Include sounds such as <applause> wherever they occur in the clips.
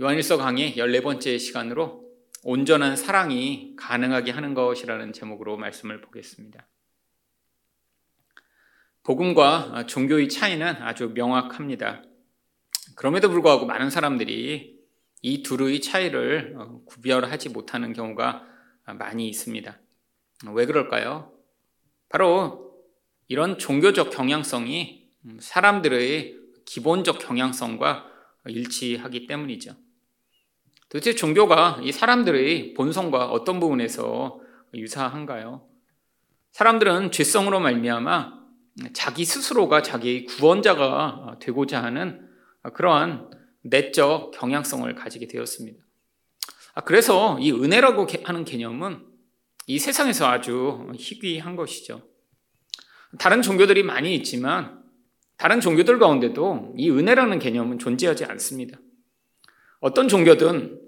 요한일서 강의 14번째 시간으로 온전한 사랑이 가능하게 하는 것이라는 제목으로 말씀을 보겠습니다. 복음과 종교의 차이는 아주 명확합니다. 그럼에도 불구하고 많은 사람들이 이 둘의 차이를 구별하지 못하는 경우가 많이 있습니다. 왜 그럴까요? 바로 이런 종교적 경향성이 사람들의 기본적 경향성과 일치하기 때문이죠. 도대체 종교가 이 사람들의 본성과 어떤 부분에서 유사한가요? 사람들은 죄성으로 말미암아 자기 스스로가 자기의 구원자가 되고자 하는 그러한 내적 경향성을 가지게 되었습니다. 아, 그래서 이 은혜라고 하는 개념은 이 세상에서 아주 희귀한 것이죠. 다른 종교들이 많이 있지만 다른 종교들 가운데도 이 은혜라는 개념은 존재하지 않습니다. 어떤 종교든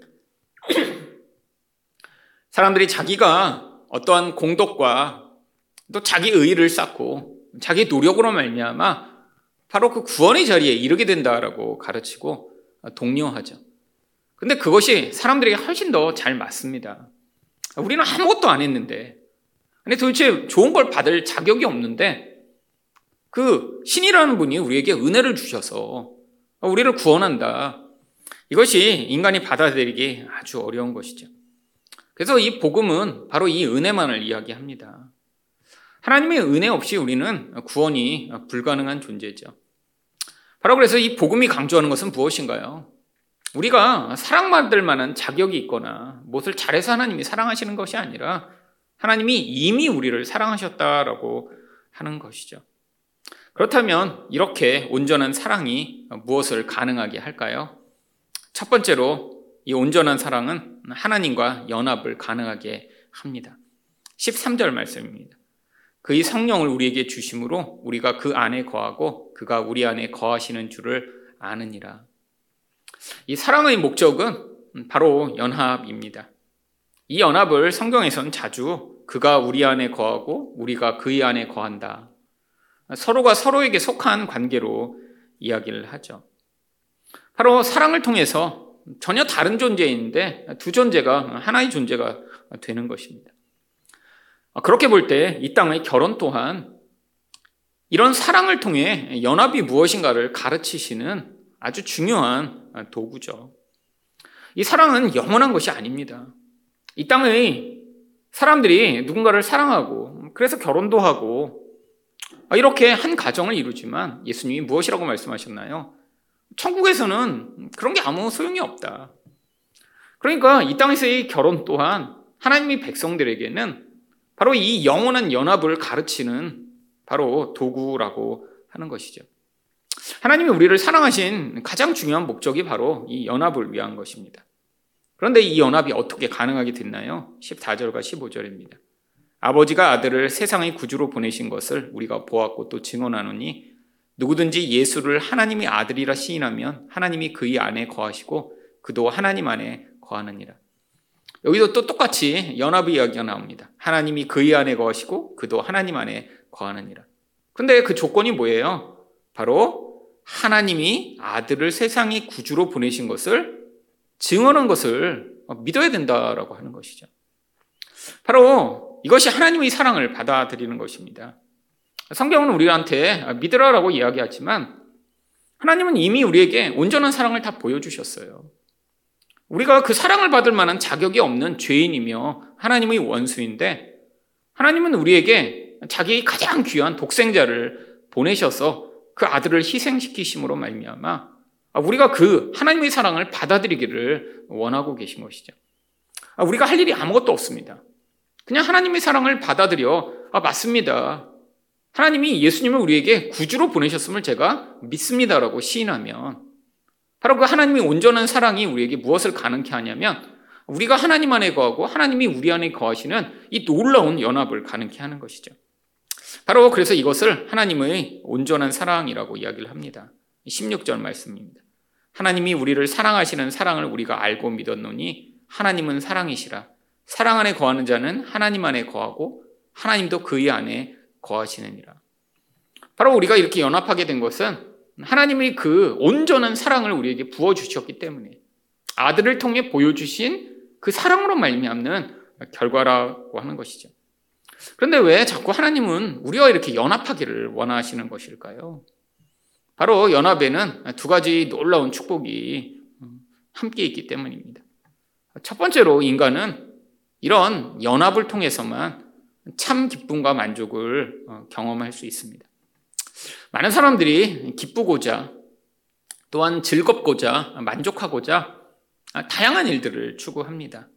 <coughs> 사람들이 자기가 어떠한 공덕과 또 자기 의의를 쌓고 자기 노력으로 말미암아 바로 그 구원의 자리에 이르게 된다라고 가르치고 독려하죠. 근데 그것이 사람들에게 훨씬 더 잘 맞습니다. 우리는 아무것도 안 했는데, 근데 도대체 좋은 걸 받을 자격이 없는데, 그 신이라는 분이 우리에게 은혜를 주셔서 우리를 구원한다. 이것이 인간이 받아들이기 아주 어려운 것이죠. 그래서 이 복음은 바로 이 은혜만을 이야기합니다. 하나님의 은혜 없이 우리는 구원이 불가능한 존재죠. 바로 그래서 이 복음이 강조하는 것은 무엇인가요? 우리가 사랑받을 만한 자격이 있거나 무엇을 잘해서 하나님이 사랑하시는 것이 아니라 하나님이 이미 우리를 사랑하셨다라고 하는 것이죠. 그렇다면 이렇게 온전한 사랑이 무엇을 가능하게 할까요? 첫 번째로 이 온전한 사랑은 하나님과 연합을 가능하게 합니다. 13절 말씀입니다. 그의 성령을 우리에게 주심으로 우리가 그 안에 거하고 그가 우리 안에 거하시는 줄을 아느니라. 이 사랑의 목적은 바로 연합입니다. 이 연합을 성경에서는 자주 그가 우리 안에 거하고 우리가 그의 안에 거한다. 서로가 서로에게 속한 관계로 이야기를 하죠. 바로 사랑을 통해서 전혀 다른 존재인데 두 존재가 하나의 존재가 되는 것입니다. 그렇게 볼 때 이 땅의 결혼 또한 이런 사랑을 통해 연합이 무엇인가를 가르치시는 아주 중요한 도구죠. 이 사랑은 영원한 것이 아닙니다. 이 땅의 사람들이 누군가를 사랑하고 그래서 결혼도 하고 이렇게 한 가정을 이루지만 예수님이 무엇이라고 말씀하셨나요? 천국에서는 그런 게 아무 소용이 없다. 그러니까 이 땅에서의 결혼 또한 하나님의 백성들에게는 바로 이 영원한 연합을 가르치는 바로 도구라고 하는 것이죠. 하나님이 우리를 사랑하신 가장 중요한 목적이 바로 이 연합을 위한 것입니다. 그런데 이 연합이 어떻게 가능하게 됐나요? 14절과 15절입니다. 아버지가 아들을 세상의 구주로 보내신 것을 우리가 보았고 또 증언하노니 누구든지 예수를 하나님의 아들이라 시인하면 하나님이 그의 안에 거하시고 그도 하나님 안에 거하느니라. 여기도 또 똑같이 연합의 이야기가 나옵니다. 하나님이 그의 안에 거하시고 그도 하나님 안에 거하느니라. 근데 그 조건이 뭐예요? 바로 하나님이 아들을 세상의 구주로 보내신 것을 증언한 것을 믿어야 된다라고 하는 것이죠. 바로 이것이 하나님의 사랑을 받아들이는 것입니다. 성경은 우리한테 믿으라라고 이야기하지만 하나님은 이미 우리에게 온전한 사랑을 다 보여주셨어요. 우리가 그 사랑을 받을 만한 자격이 없는 죄인이며 하나님의 원수인데 하나님은 우리에게 자기 가장 귀한 독생자를 보내셔서 그 아들을 희생시키심으로 말미암아 우리가 그 하나님의 사랑을 받아들이기를 원하고 계신 것이죠. 우리가 할 일이 아무것도 없습니다. 그냥 하나님의 사랑을 받아들여 아 맞습니다. 하나님이 예수님을 우리에게 구주로 보내셨음을 제가 믿습니다라고 시인하면 바로 그 하나님의 온전한 사랑이 우리에게 무엇을 가능케 하냐면 우리가 하나님 안에 거하고 하나님이 우리 안에 거하시는 이 놀라운 연합을 가능케 하는 것이죠. 바로 그래서 이것을 하나님의 온전한 사랑이라고 이야기를 합니다. 16절 말씀입니다. 하나님이 우리를 사랑하시는 사랑을 우리가 알고 믿었노니 하나님은 사랑이시라. 사랑 안에 거하는 자는 하나님 안에 거하고 하나님도 그의 안에 거하시느니라. 바로 우리가 이렇게 연합하게 된 것은 하나님이 그 온전한 사랑을 우리에게 부어 주셨기 때문에 아들을 통해 보여주신 그 사랑으로 말미암는 결과라고 하는 것이죠. 그런데 왜 자꾸 하나님은 우리와 이렇게 연합하기를 원하시는 것일까요? 바로 연합에는 두 가지 놀라운 축복이 함께 있기 때문입니다. 첫 번째로 인간은 이런 연합을 통해서만 참 기쁨과 만족을 어, 경험할 수 있습니다. 많은 사람들이 기쁘고자 또한 즐겁고자 만족하고자 다양한 일들을 추구합니다.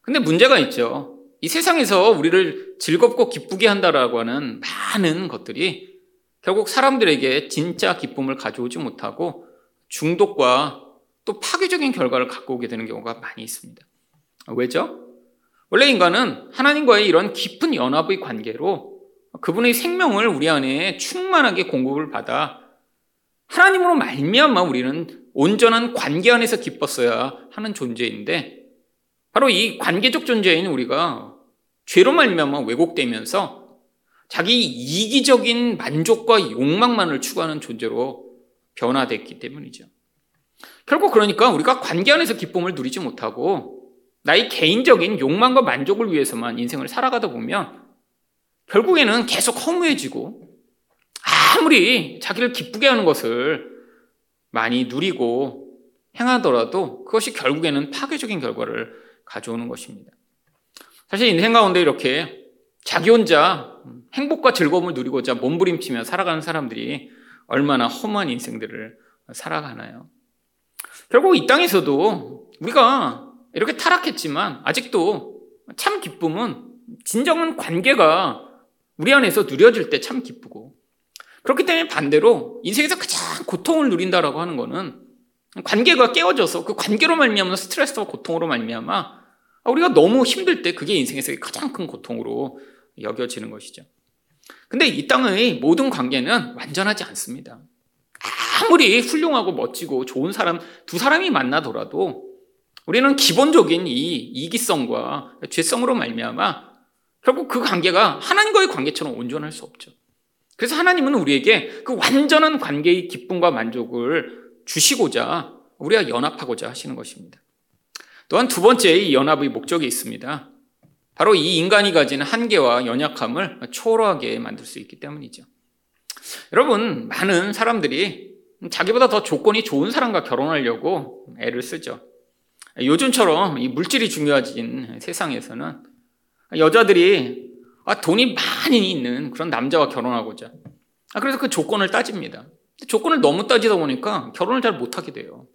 근데 문제가 있죠. 이 세상에서 우리를 즐겁고 기쁘게 한다라고 하는 많은 것들이 결국 사람들에게 진짜 기쁨을 가져오지 못하고 중독과 또 파괴적인 결과를 갖고 오게 되는 경우가 많이 있습니다. 왜죠? 원래 인간은 하나님과의 이런 깊은 연합의 관계로 그분의 생명을 우리 안에 충만하게 공급을 받아 하나님으로 말미암아 우리는 온전한 관계 안에서 기뻤어야 하는 존재인데 바로 이 관계적 존재인 우리가 죄로 말미암아 왜곡되면서 자기 이기적인 만족과 욕망만을 추구하는 존재로 변화됐기 때문이죠. 결국 그러니까 우리가 관계 안에서 기쁨을 누리지 못하고 나의 개인적인 욕망과 만족을 위해서만 인생을 살아가다 보면 결국에는 계속 허무해지고 아무리 자기를 기쁘게 하는 것을 많이 누리고 행하더라도 그것이 결국에는 파괴적인 결과를 가져오는 것입니다. 사실 인생 가운데 이렇게 자기 혼자 행복과 즐거움을 누리고자 몸부림치며 살아가는 사람들이 얼마나 험한 인생들을 살아가나요? 결국 이 땅에서도 우리가 이렇게 타락했지만 아직도 참 기쁨은 진정한 관계가 우리 안에서 누려질 때 참 기쁘고 그렇기 때문에 반대로 인생에서 가장 고통을 누린다라고 하는 것은 관계가 깨어져서 그 관계로 말미암아 스트레스와 고통으로 말미암아 우리가 너무 힘들 때 그게 인생에서 가장 큰 고통으로 여겨지는 것이죠. 근데 이 땅의 모든 관계는 완전하지 않습니다. 아무리 훌륭하고 멋지고 좋은 사람 두 사람이 만나더라도 우리는 기본적인 이 이기성과 죄성으로 말미암아 결국 그 관계가 하나님과의 관계처럼 온전할 수 없죠. 그래서 하나님은 우리에게 그 완전한 관계의 기쁨과 만족을 주시고자 우리가 연합하고자 하시는 것입니다. 또한 두 번째 이 연합의 목적이 있습니다. 바로 이 인간이 가진 한계와 연약함을 초월하게 만들 수 있기 때문이죠. 여러분, 많은 사람들이 자기보다 더 조건이 좋은 사람과 결혼하려고 애를 쓰죠. 요즘처럼 이 물질이 중요해진 세상에서는 여자들이 아, 돈이 많이 있는 그런 남자와 결혼하고자. 아, 그래서 그 조건을 따집니다. 조건을 너무 따지다 보니까 결혼을 잘 못하게 돼요.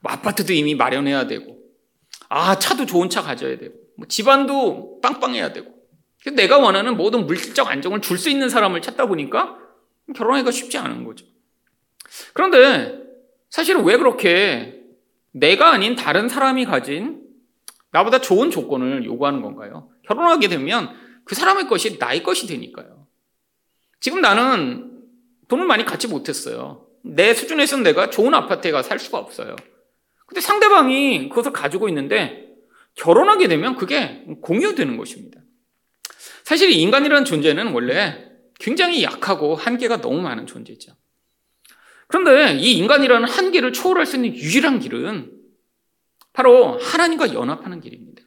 뭐 아파트도 이미 마련해야 되고, 아, 차도 좋은 차 가져야 되고, 뭐 집안도 빵빵해야 되고. 내가 원하는 모든 물질적 안정을 줄 수 있는 사람을 찾다 보니까 결혼하기가 쉽지 않은 거죠. 그런데 사실은 왜 그렇게 내가 아닌 다른 사람이 가진 나보다 좋은 조건을 요구하는 건가요? 결혼하게 되면 그 사람의 것이 나의 것이 되니까요. 지금 나는 돈을 많이 갖지 못했어요. 내 수준에서는 내가 좋은 아파트에 가 살 수가 없어요. 근데 상대방이 그것을 가지고 있는데 결혼하게 되면 그게 공유되는 것입니다. 사실 인간이라는 존재는 원래 굉장히 약하고 한계가 너무 많은 존재죠. 그런데 이 인간이라는 한계를 초월할 수 있는 유일한 길은 바로 하나님과 연합하는 길입니다.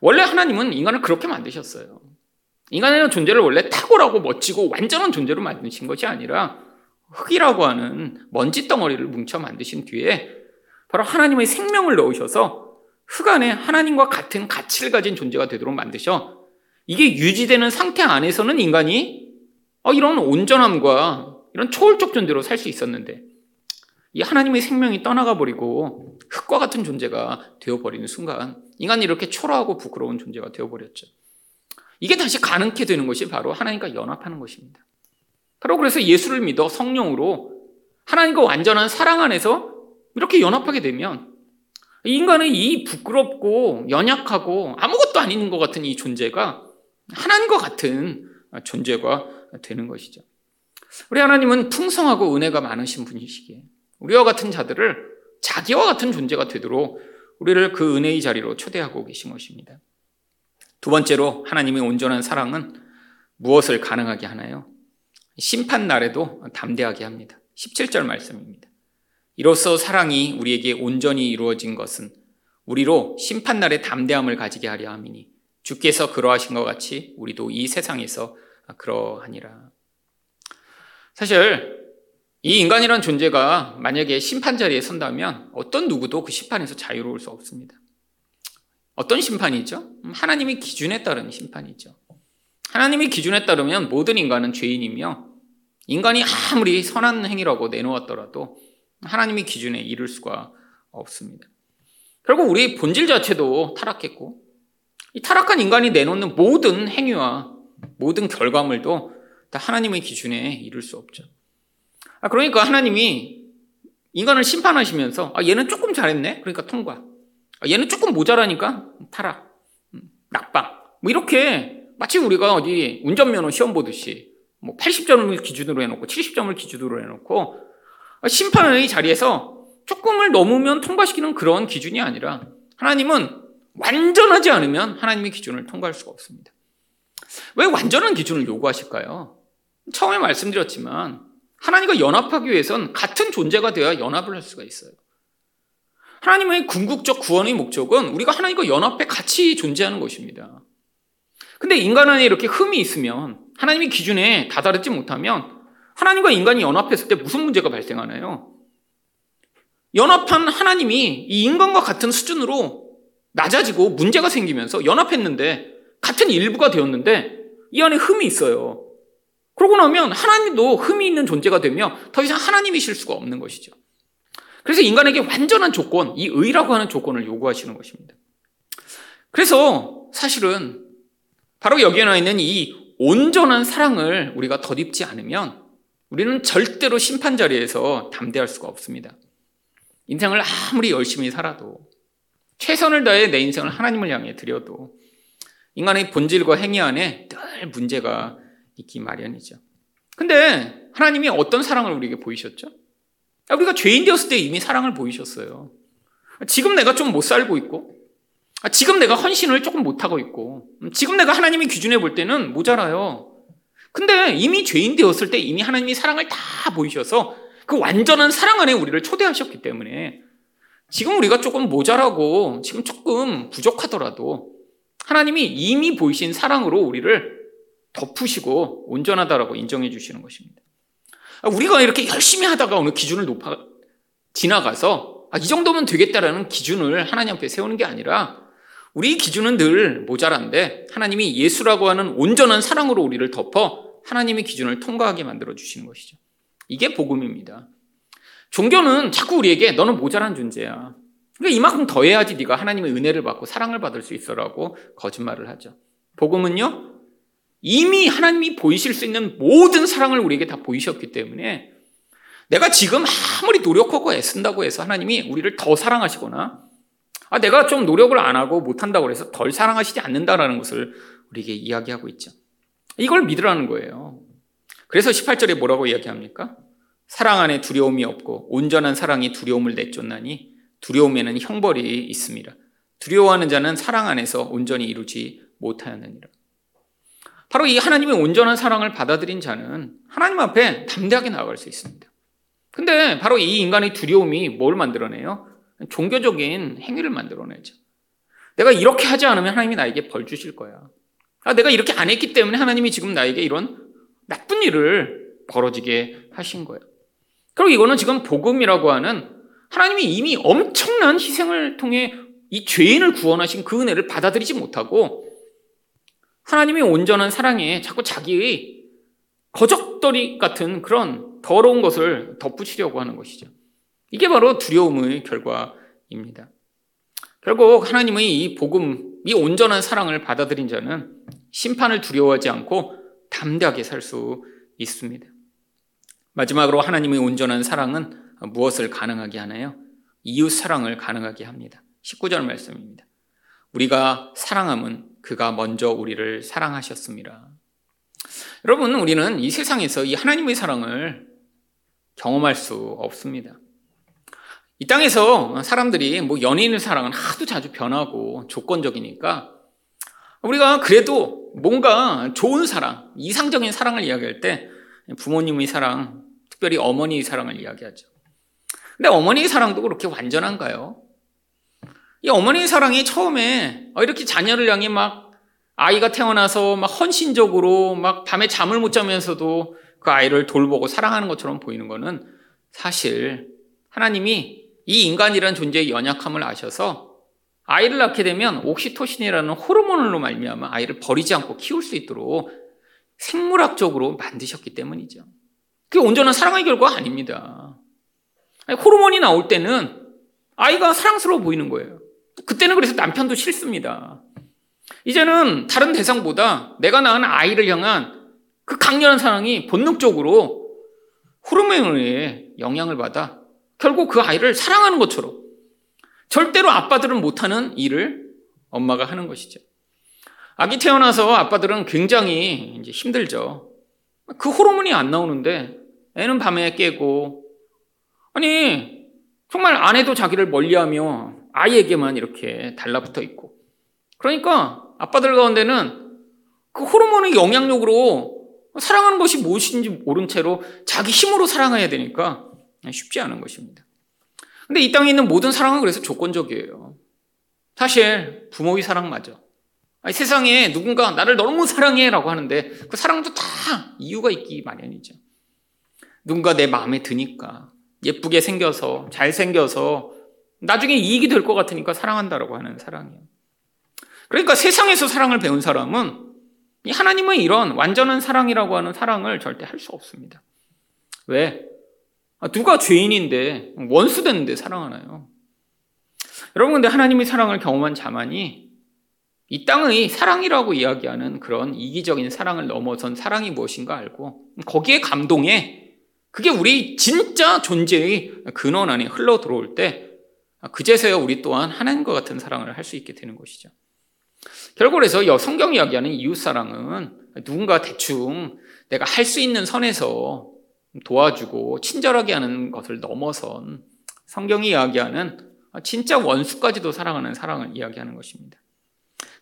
원래 하나님은 인간을 그렇게 만드셨어요. 인간의 존재를 원래 탁월하고 멋지고 완전한 존재로 만드신 것이 아니라 흙이라고 하는 먼지 덩어리를 뭉쳐 만드신 뒤에 바로 하나님의 생명을 넣으셔서 흙 안에 하나님과 같은 가치를 가진 존재가 되도록 만드셔 이게 유지되는 상태 안에서는 인간이 어, 이런 온전함과 이런 초월적 존재로 살 수 있었는데 이 하나님의 생명이 떠나가 버리고 흙과 같은 존재가 되어버리는 순간 인간이 이렇게 초라하고 부끄러운 존재가 되어버렸죠. 이게 다시 가능케 되는 것이 바로 하나님과 연합하는 것입니다. 바로 그래서 예수를 믿어 성령으로 하나님과 완전한 사랑 안에서 이렇게 연합하게 되면 인간의 이 부끄럽고 연약하고 아무것도 아닌 것 같은 이 존재가 하나님과 같은 존재가 되는 것이죠. 우리 하나님은 풍성하고 은혜가 많으신 분이시기에 우리와 같은 자들을 자기와 같은 존재가 되도록 우리를 그 은혜의 자리로 초대하고 계신 것입니다. 두 번째로 하나님의 온전한 사랑은 무엇을 가능하게 하나요? 심판 날에도 담대하게 합니다. 17절 말씀입니다. 이로써 사랑이 우리에게 온전히 이루어진 것은 우리로 심판날의 담대함을 가지게 하려 함이니 주께서 그러하신 것 같이 우리도 이 세상에서 그러하니라. 사실 이 인간이란 존재가 만약에 심판 자리에 선다면 어떤 누구도 그 심판에서 자유로울 수 없습니다. 어떤 심판이죠? 하나님의 기준에 따른 심판이죠. 하나님의 기준에 따르면 모든 인간은 죄인이며 인간이 아무리 선한 행위라고 내놓았더라도 하나님의 기준에 이를 수가 없습니다. 결국 우리 본질 자체도 타락했고 이 타락한 인간이 내놓는 모든 행위와 모든 결과물도 다 하나님의 기준에 이를 수 없죠. 아, 그러니까 하나님이 인간을 심판하시면서 아, 얘는 조금 잘했네. 그러니까 통과. 아, 얘는 조금 모자라니까 타락, 음, 낙방. 뭐 이렇게 마치 우리가 어디 운전면허 시험 보듯이 뭐 80점을 기준으로 해놓고 70점을 기준으로 해놓고 심판의 자리에서 조금을 넘으면 통과시키는 그런 기준이 아니라 하나님은 완전하지 않으면 하나님의 기준을 통과할 수가 없습니다. 왜 완전한 기준을 요구하실까요? 처음에 말씀드렸지만 하나님과 연합하기 위해선 같은 존재가 되어야 연합을 할 수가 있어요. 하나님의 궁극적 구원의 목적은 우리가 하나님과 연합해 같이 존재하는 것입니다. 근데 인간 안에 이렇게 흠이 있으면 하나님의 기준에 다다르지 못하면 하나님과 인간이 연합했을 때 무슨 문제가 발생하나요? 연합한 하나님이 이 인간과 같은 수준으로 낮아지고 문제가 생기면서 연합했는데 같은 일부가 되었는데 이 안에 흠이 있어요. 그러고 나면 하나님도 흠이 있는 존재가 되며 더 이상 하나님이실 수가 없는 것이죠. 그래서 인간에게 완전한 조건, 이 의라고 하는 조건을 요구하시는 것입니다. 그래서 사실은 바로 여기에 나와 있는 이 온전한 사랑을 우리가 덧입지 않으면 우리는 절대로 심판 자리에서 담대할 수가 없습니다. 인생을 아무리 열심히 살아도 최선을 다해 내 인생을 하나님을 향해 드려도 인간의 본질과 행위 안에 늘 문제가 있기 마련이죠. 근데 하나님이 어떤 사랑을 우리에게 보이셨죠? 우리가 죄인 되었을 때 이미 사랑을 보이셨어요. 지금 내가 좀 못 살고 있고, 지금 내가 헌신을 조금 못하고 있고, 지금 내가 하나님의 기준에 볼 때는 모자라요. 근데 이미 죄인 되었을 때 이미 하나님이 사랑을 다 보이셔서 그 완전한 사랑 안에 우리를 초대하셨기 때문에 지금 우리가 조금 모자라고 지금 조금 부족하더라도 하나님이 이미 보이신 사랑으로 우리를 덮으시고 온전하다라고 인정해 주시는 것입니다. 아, 우리가 이렇게 열심히 하다가 어느 기준을 높아 지나가서 아, 이 정도면 되겠다라는 기준을 하나님 앞에 세우는 게 아니라 우리 기준은 늘 모자란데 하나님이 예수라고 하는 온전한 사랑으로 우리를 덮어 하나님의 기준을 통과하게 만들어 주시는 것이죠. 이게 복음입니다. 종교는 자꾸 우리에게 너는 모자란 존재야. 그러니까 이만큼 더해야지 네가 하나님의 은혜를 받고 사랑을 받을 수 있어라고 거짓말을 하죠. 복음은요. 이미 하나님이 보이실 수 있는 모든 사랑을 우리에게 다 보이셨기 때문에 내가 지금 아무리 노력하고 애쓴다고 해서 하나님이 우리를 더 사랑하시거나 아, 내가 좀 노력을 안 하고 못한다고 해서 덜 사랑하시지 않는다라는 것을 우리에게 이야기하고 있죠. 이걸 믿으라는 거예요. 그래서 18절에 뭐라고 이야기합니까? 사랑 안에 두려움이 없고 온전한 사랑이 두려움을 내쫓나니 두려움에는 형벌이 있습니다. 두려워하는 자는 사랑 안에서 온전히 이루지 못하였느니라. 바로 이 하나님의 온전한 사랑을 받아들인 자는 하나님 앞에 담대하게 나아갈 수 있습니다. 근데 바로 이 인간의 두려움이 뭘 만들어내요? 종교적인 행위를 만들어내죠. 내가 이렇게 하지 않으면 하나님이 나에게 벌 주실 거야. 아, 내가 이렇게 안 했기 때문에 하나님이 지금 나에게 이런 나쁜 일을 벌어지게 하신 거예요. 그리고 이거는 지금 복음이라고 하는 하나님이 이미 엄청난 희생을 통해 이 죄인을 구원하신 그 은혜를 받아들이지 못하고 하나님의 온전한 사랑에 자꾸 자기의 거적더리 같은 그런 더러운 것을 덧붙이려고 하는 것이죠. 이게 바로 두려움의 결과입니다. 결국 하나님의 이 복음, 이 온전한 사랑을 받아들인 자는 심판을 두려워하지 않고 담대하게 살 수 있습니다. 마지막으로 하나님의 온전한 사랑은 무엇을 가능하게 하나요? 이웃 사랑을 가능하게 합니다. 19절 말씀입니다. 우리가 사랑함은 그가 먼저 우리를 사랑하셨습니다. 여러분, 우리는 이 세상에서 이 하나님의 사랑을 경험할 수 없습니다. 이 땅에서 사람들이 뭐 연인의 사랑은 하도 자주 변하고 조건적이니까 우리가 그래도 뭔가 좋은 사랑, 이상적인 사랑을 이야기할 때 부모님의 사랑, 특별히 어머니의 사랑을 이야기하죠. 근데 어머니의 사랑도 그렇게 완전한가요? 이 어머니의 사랑이 처음에 어, 이렇게 자녀를 향해 막 아이가 태어나서 막 헌신적으로 막 밤에 잠을 못 자면서도 그 아이를 돌보고 사랑하는 것처럼 보이는 거는 사실 하나님이 이 인간이라는 존재의 연약함을 아셔서 아이를 낳게 되면 옥시토신이라는 호르몬으로 말미암아 아이를 버리지 않고 키울 수 있도록 생물학적으로 만드셨기 때문이죠. 그게 온전한 사랑의 결과가 아닙니다. 호르몬이 나올 때는 아이가 사랑스러워 보이는 거예요. 그때는 그래서 남편도 싫습니다. 이제는 다른 대상보다 내가 낳은 아이를 향한 그 강렬한 사랑이 본능적으로 호르몬에 영향을 받아 결국 그 아이를 사랑하는 것처럼 절대로 아빠들은 못하는 일을 엄마가 하는 것이죠. 아기 태어나서 아빠들은 굉장히 이제 힘들죠. 그 호르몬이 안 나오는데 애는 밤에 깨고 아니 정말 아내도 자기를 멀리하며 아이에게만 이렇게 달라붙어 있고 그러니까 아빠들 가운데는 그 호르몬의 영향력으로 사랑하는 것이 무엇인지 모른 채로 자기 힘으로 사랑해야 되니까 쉽지 않은 것입니다. 근데 이 땅에 있는 모든 사랑은 그래서 조건적이에요. 사실 부모의 사랑 맞아. 아니, 세상에 누군가 나를 너무 사랑해라고 하는데 그 사랑도 다 이유가 있기 마련이죠. 누군가 내 마음에 드니까 예쁘게 생겨서 잘 생겨서 나중에 이익이 될 것 같으니까 사랑한다라고 하는 사랑이에요. 그러니까 세상에서 사랑을 배운 사람은 하나님의 이런 완전한 사랑이라고 하는 사랑을 절대 할 수 없습니다. 왜? 아, 누가 죄인인데 원수 됐는데 사랑하나요? 여러분 근데 하나님의 사랑을 경험한 자만이 이 땅의 사랑이라고 이야기하는 그런 이기적인 사랑을 넘어선 사랑이 무엇인가 알고 거기에 감동해 그게 우리 진짜 존재의 근원 안에 흘러 들어올 때 그제서야 우리 또한 하나님과 같은 사랑을 할 수 있게 되는 것이죠. 결국 그래서 성경 이야기하는 이웃 사랑은 누군가 대충 내가 할 수 있는 선에서 도와주고 친절하게 하는 것을 넘어선 성경이 이야기하는 진짜 원수까지도 사랑하는 사랑을 이야기하는 것입니다.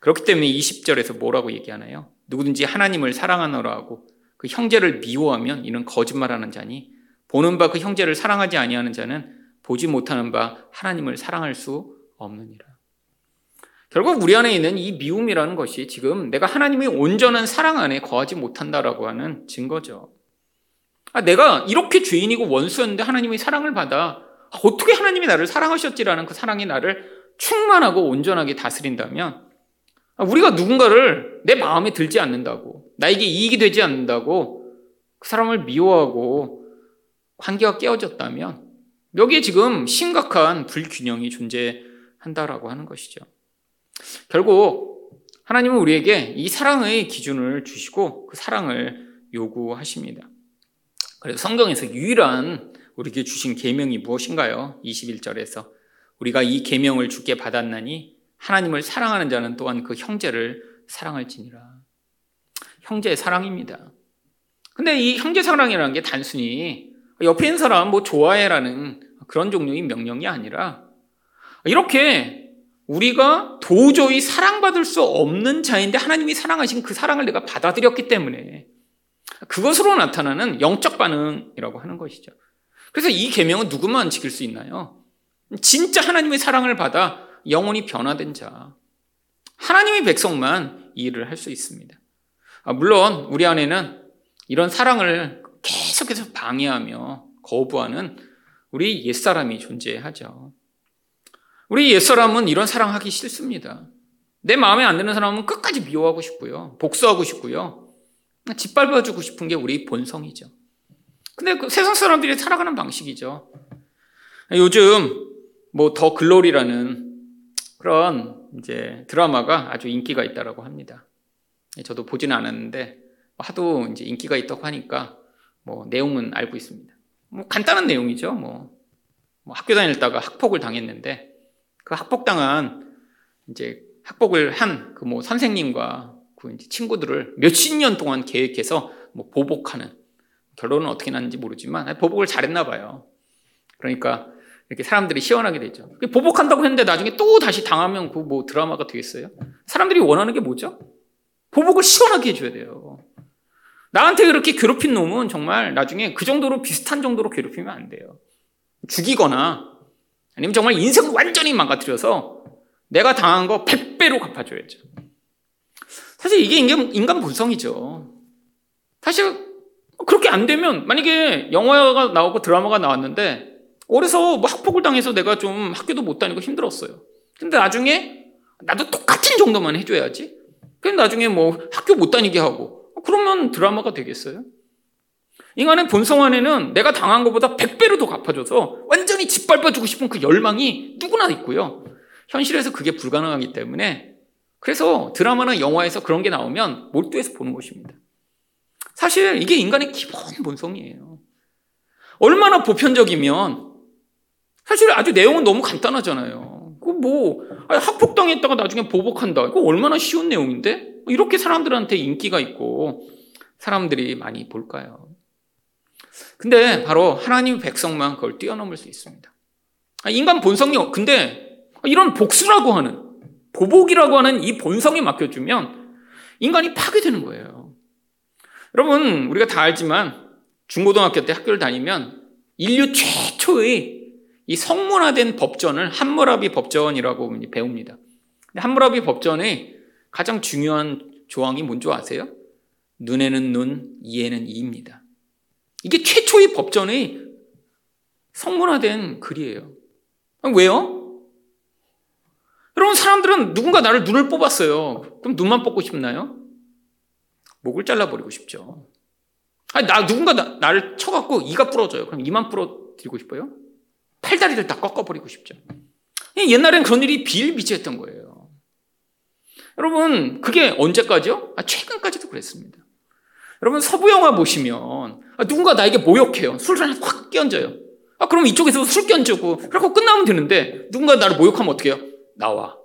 그렇기 때문에 20절에서 뭐라고 얘기하나요? 누구든지 하나님을 사랑하노라 하고 그 형제를 미워하면 이는 거짓말하는 자니 보는 바 그 형제를 사랑하지 아니하는 자는 보지 못하는 바 하나님을 사랑할 수 없느니라. 결국 우리 안에 있는 이 미움이라는 것이 지금 내가 하나님의 온전한 사랑 안에 거하지 못한다라고 하는 증거죠. 아, 내가 이렇게 죄인이고 원수였는데 하나님의 사랑을 받아 아, 어떻게 하나님이 나를 사랑하셨지라는 그 사랑이 나를 충만하고 온전하게 다스린다면 아, 우리가 누군가를 내 마음에 들지 않는다고 나에게 이익이 되지 않는다고 그 사람을 미워하고 관계가 깨어졌다면 여기에 지금 심각한 불균형이 존재한다라고 하는 것이죠. 결국 하나님은 우리에게 이 사랑의 기준을 주시고 그 사랑을 요구하십니다. 그래서 성경에서 유일한 우리에게 주신 계명이 무엇인가요? 21절에서 우리가 이 계명을 주께 받았나니 하나님을 사랑하는 자는 또한 그 형제를 사랑할지니라. 형제의 사랑입니다. 근데 이 형제 사랑이라는 게 단순히 옆에 있는 사람 뭐 좋아해라는 그런 종류의 명령이 아니라 이렇게 우리가 도저히 사랑받을 수 없는 자인데 하나님이 사랑하신 그 사랑을 내가 받아들였기 때문에 그것으로 나타나는 영적 반응이라고 하는 것이죠. 그래서 이 계명은 누구만 지킬 수 있나요? 진짜 하나님의 사랑을 받아 영혼이 변화된 자. 하나님의 백성만 이 일을 할 수 있습니다. 아, 물론 우리 안에는 이런 사랑을 계속해서 방해하며 거부하는 우리 옛사람이 존재하죠. 우리 옛사람은 이런 사랑하기 싫습니다. 내 마음에 안 드는 사람은 끝까지 미워하고 싶고요. 복수하고 싶고요. 짓밟아주고 싶은 게 우리 본성이죠. 근데 그 세상 사람들이 살아가는 방식이죠. 요즘 뭐 더 글로리라는 그런 이제 드라마가 아주 인기가 있다라고 합니다. 저도 보지는 않았는데 하도 이제 인기가 있다고 하니까 뭐 내용은 알고 있습니다. 뭐 간단한 내용이죠. 뭐, 뭐 학교 다닐다가 학폭을 당했는데 그 학폭당한 이제 학폭을 한 그 뭐 선생님과 그 친구들을 몇십 년 동안 계획해서 뭐 보복하는 결론은 어떻게 났는지 모르지만 보복을 잘했나 봐요. 그러니까 이렇게 사람들이 시원하게 되죠. 보복한다고 했는데 나중에 또 다시 당하면 그 뭐 드라마가 되겠어요? 사람들이 원하는 게 뭐죠? 보복을 시원하게 해줘야 돼요. 나한테 그렇게 괴롭힌 놈은 정말 나중에 그 정도로 비슷한 정도로 괴롭히면 안 돼요. 죽이거나 아니면 정말 인생을 완전히 망가뜨려서 내가 당한 거 100배로 갚아줘야죠. 사실 이게 인간, 인간 본성이죠. 사실 그렇게 안 되면 만약에 영화가 나오고 드라마가 나왔는데 어려서 뭐 학폭을 당해서 내가 좀 학교도 못 다니고 힘들었어요. 근데 나중에 나도 똑같은 정도만 해줘야지. 그럼 나중에 뭐 학교 못 다니게 하고 그러면 드라마가 되겠어요? 인간의 본성 안에는 내가 당한 것보다 100배로 더 갚아줘서 완전히 짓밟아주고 싶은 그 열망이 누구나 있고요. 현실에서 그게 불가능하기 때문에 그래서 드라마나 영화에서 그런 게 나오면 몰두해서 보는 것입니다. 사실 이게 인간의 기본 본성이에요. 얼마나 보편적이면 사실 아주 내용은 너무 간단하잖아요. 그뭐 학폭당했다가 나중에 보복한다. 이거 얼마나 쉬운 내용인데 이렇게 사람들한테 인기가 있고 사람들이 많이 볼까요? 근데 바로 하나님 백성만 그걸 뛰어넘을 수 있습니다. 아, 인간 본성이 근데 이런 복수라고 하는 보복이라고 하는 이 본성에 맡겨주면 인간이 파괴되는 거예요. 여러분 우리가 다 알지만 중고등학교 때 학교를 다니면 인류 최초의 이 성문화된 법전을 한무라비 법전이라고 배웁니다. 한무라비 법전의 가장 중요한 조항이 뭔지 아세요? 눈에는 눈, 이에는 이입니다. 이게 최초의 법전의 성문화된 글이에요. 왜요? 여러분, 사람들은 누군가 나를 눈을 뽑았어요. 그럼 눈만 뽑고 싶나요? 목을 잘라버리고 싶죠. 아니, 나, 누군가 나, 나를 쳐갖고 이가 부러져요. 그럼 이만 부러뜨리고 싶어요? 팔다리를 다 꺾어버리고 싶죠. 옛날엔 그런 일이 비일비재했던 거예요. 여러분, 그게 언제까지요? 아, 최근까지도 그랬습니다. 여러분, 서부 영화 보시면 아, 누군가 나에게 모욕해요. 술을 확 끼얹어요. 아, 그럼 이쪽에서 술 끼얹고, 그러고 끝나면 되는데, 누군가 나를 모욕하면 어떻게 해요? 나와.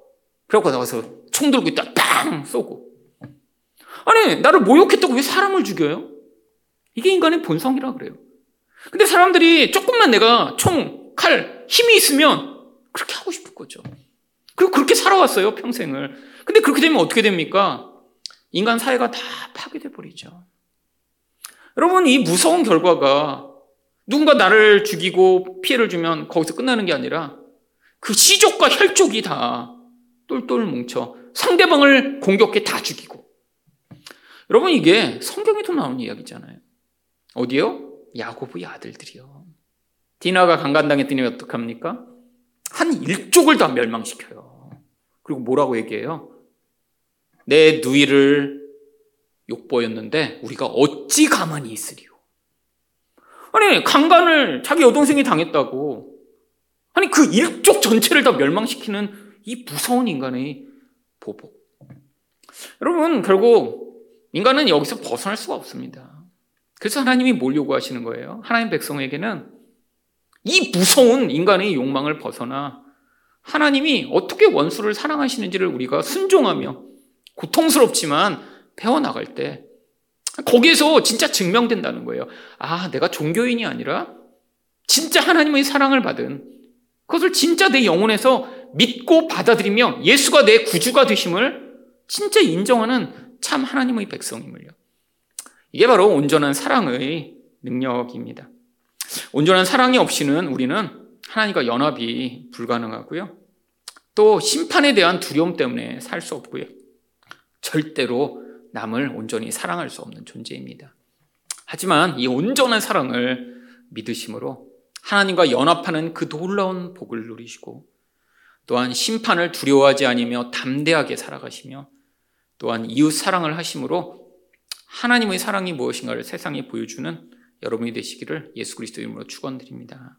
그래갖고 나와서 총 들고 있다, 빵! 쏘고. 아니, 나를 모욕했다고 왜 사람을 죽여요? 이게 인간의 본성이라 그래요. 근데 사람들이 조금만 내가 총, 칼, 힘이 있으면 그렇게 하고 싶을 거죠. 그리고 그렇게 살아왔어요, 평생을. 근데 그렇게 되면 어떻게 됩니까? 인간 사회가 다 파괴돼 버리죠. 여러분, 이 무서운 결과가 누군가 나를 죽이고 피해를 주면 거기서 끝나는 게 아니라 그 시족과 혈족이 다 똘똘 뭉쳐 상대방을 공격해 다 죽이고. 여러분, 이게 성경에도 나오는 이야기잖아요. 어디요? 야고보의 아들들이요. 디나가 강간당했더니 어떡합니까? 한 일족을 다 멸망시켜요. 그리고 뭐라고 얘기해요? 내 누이를 욕보였는데 우리가 어찌 가만히 있으리요? 아니 강간을 자기 여동생이 당했다고 아니 그 일족 전체를 다 멸망시키는 이 무서운 인간의 보복. 여러분 결국 인간은 여기서 벗어날 수가 없습니다. 그래서 하나님이 뭘 요구하시는 거예요? 하나님 백성에게는 이 무서운 인간의 욕망을 벗어나 하나님이 어떻게 원수를 사랑하시는지를 우리가 순종하며 고통스럽지만 배워나갈 때 거기에서 진짜 증명된다는 거예요. 아, 내가 종교인이 아니라 진짜 하나님의 사랑을 받은 그것을 진짜 내 영혼에서 믿고 받아들이며 예수가 내 구주가 되심을 진짜 인정하는 참 하나님의 백성임을요. 이게 바로 온전한 사랑의 능력입니다. 온전한 사랑이 없이는 우리는 하나님과 연합이 불가능하고요. 또 심판에 대한 두려움 때문에 살 수 없고요. 절대로 남을 온전히 사랑할 수 없는 존재입니다. 하지만 이 온전한 사랑을 믿으심으로 하나님과 연합하는 그 놀라운 복을 누리시고 또한 심판을 두려워하지 아니며 담대하게 살아가시며 또한 이웃 사랑을 하심으로 하나님의 사랑이 무엇인가를 세상에 보여주는 여러분이 되시기를 예수 그리스도 이름으로 축원드립니다.